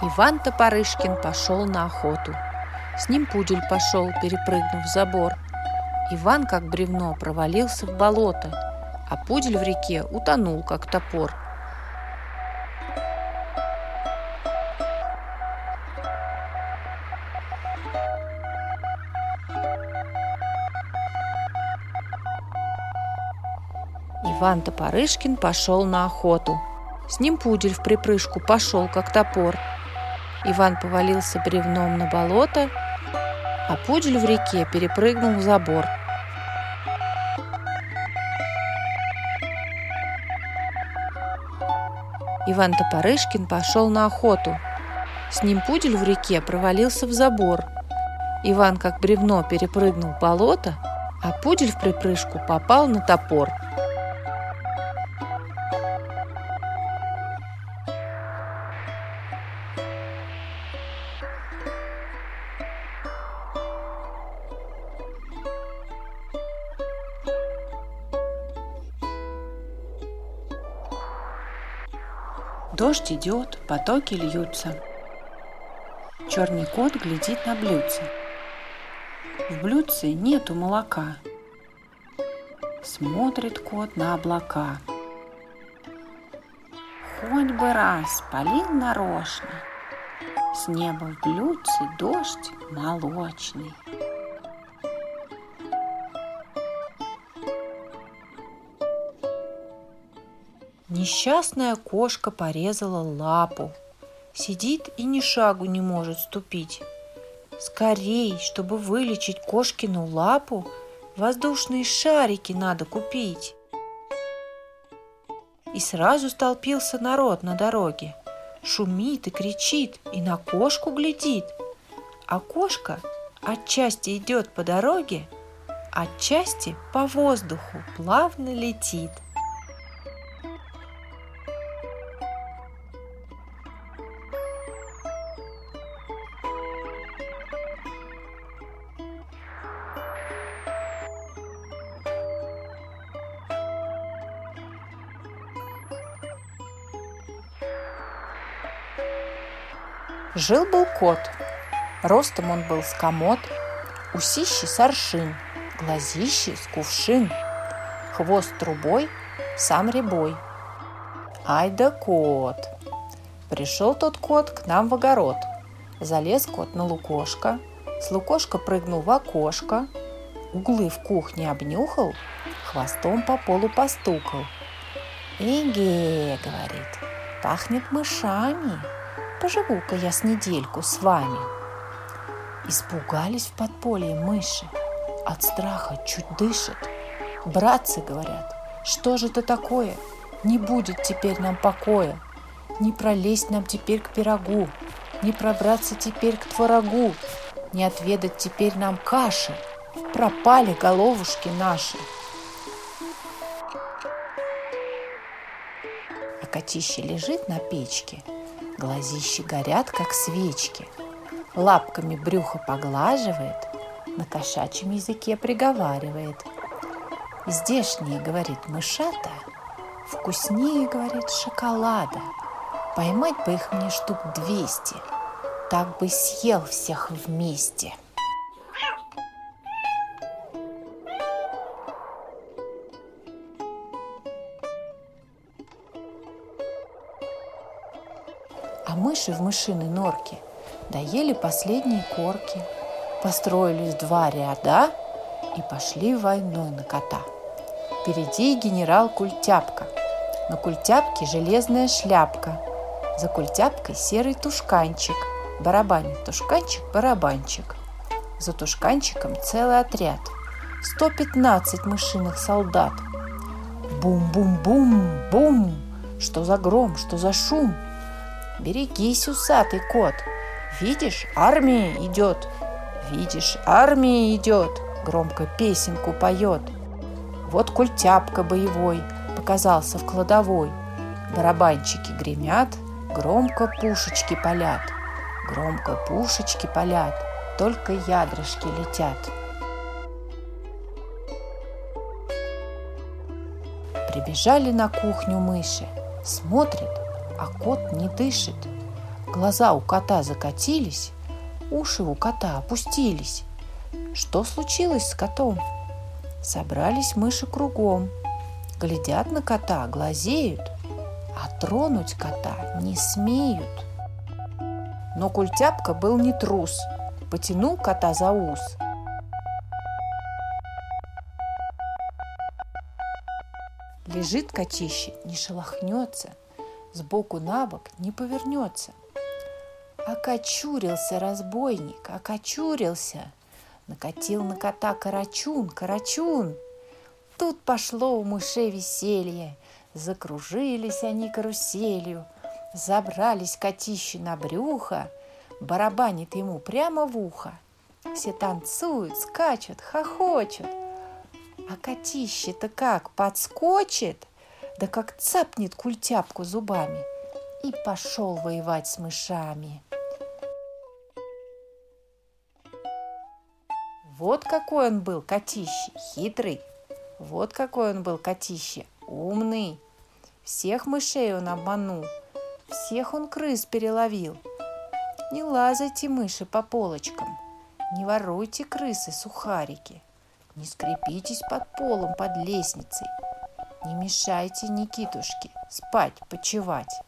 Иван Топорышкин пошел на охоту. С ним пудель пошел, перепрыгнув забор. Иван, как бревно, провалился в болото, а пудель в реке утонул, как топор. Иван Топорышкин пошел на охоту. С ним пудель в припрыжку пошел, как топор. Иван повалился бревном на болото, а пудель в реке перепрыгнул в забор. Иван Топорышкин пошел на охоту. С ним пудель в реке провалился в забор. Иван, как бревно, перепрыгнул болото, а пудель в припрыжку попал на топор – Дождь идет, потоки льются. Черный кот глядит на блюдце. В блюдце нету молока. Смотрит кот на облака. Хоть бы раз полил нарочно, С неба в блюдце дождь молочный. Несчастная кошка порезала лапу. Сидит и ни шагу не может ступить. Скорей, чтобы вылечить кошкину лапу, воздушные шарики надо купить. И сразу столпился народ на дороге. Шумит и кричит, и на кошку глядит. А кошка отчасти идет по дороге, отчасти по воздуху плавно летит – Жил-был кот. Ростом он был с комод, усищи с аршин, глазищи с кувшин, хвост трубой, сам ребой. Ай да кот! Пришел тот кот к нам в огород. Залез кот на лукошко, с лукошка прыгнул в окошко, углы в кухне обнюхал, хвостом по полу постукал. «Эге!» — говорит, — «пахнет мышами!» Поживу-ка я с недельку с вами. Испугались в подполье мыши, от страха чуть дышат. Братцы говорят, что же это такое? Не будет теперь нам покоя, не пролезть нам теперь к пирогу, не пробраться теперь к творогу, не отведать теперь нам каши. Пропали головушки наши. А котище лежит на печке – Глазищи горят, как свечки. Лапками брюхо поглаживает, на кошачьем языке приговаривает. Здешние, говорит мышата, вкуснее, говорит, шоколада. Поймать бы их мне штук двести, так бы съел всех вместе. А мыши в мышиной норке доели последние корки, построились два ряда и пошли войной на кота. Впереди генерал Культяпка. На Культяпке железная шляпка. За Культяпкой серый тушканчик. Барабанит тушканчик, барабанчик. За тушканчиком целый отряд. 115 мышиных солдат. Бум-бум-бум-бум! Что за гром, что за шум – Берегись, усатый кот. Видишь, армия идет. Видишь, армия идет. Громко песенку поет. Вот культяпка боевой показался в кладовой. Барабанчики гремят, громко пушечки палят. Громко пушечки палят, только ядрышки летят. Прибежали на кухню мыши. Смотрит, а кот не дышит. Глаза у кота закатились, уши у кота опустились. Что случилось с котом? Собрались мыши кругом, глядят на кота, глазеют, а тронуть кота не смеют. Но культяпка был не трус, потянул кота за ус. Лежит котище, не шелохнется, сбоку на бок не повернется. Окочурился разбойник, окочурился. Накатил на кота карачун, карачун. Тут пошло у мышей веселье. Закружились они каруселью, Забрались котищи на брюхо, Барабанит ему прямо в ухо. Все танцуют, скачут, хохочут. А котище-то как подскочит, да как цапнет культяпку зубами и пошел воевать с мышами. Вот какой он был, котище, хитрый. Вот какой он был, котище, умный. Всех мышей он обманул, всех он крыс переловил. Не лазайте, мыши, по полочкам, не воруйте крысы сухарики, не скрепитесь под полом, под лестницей, не мешайте Никитушке спать, почевать.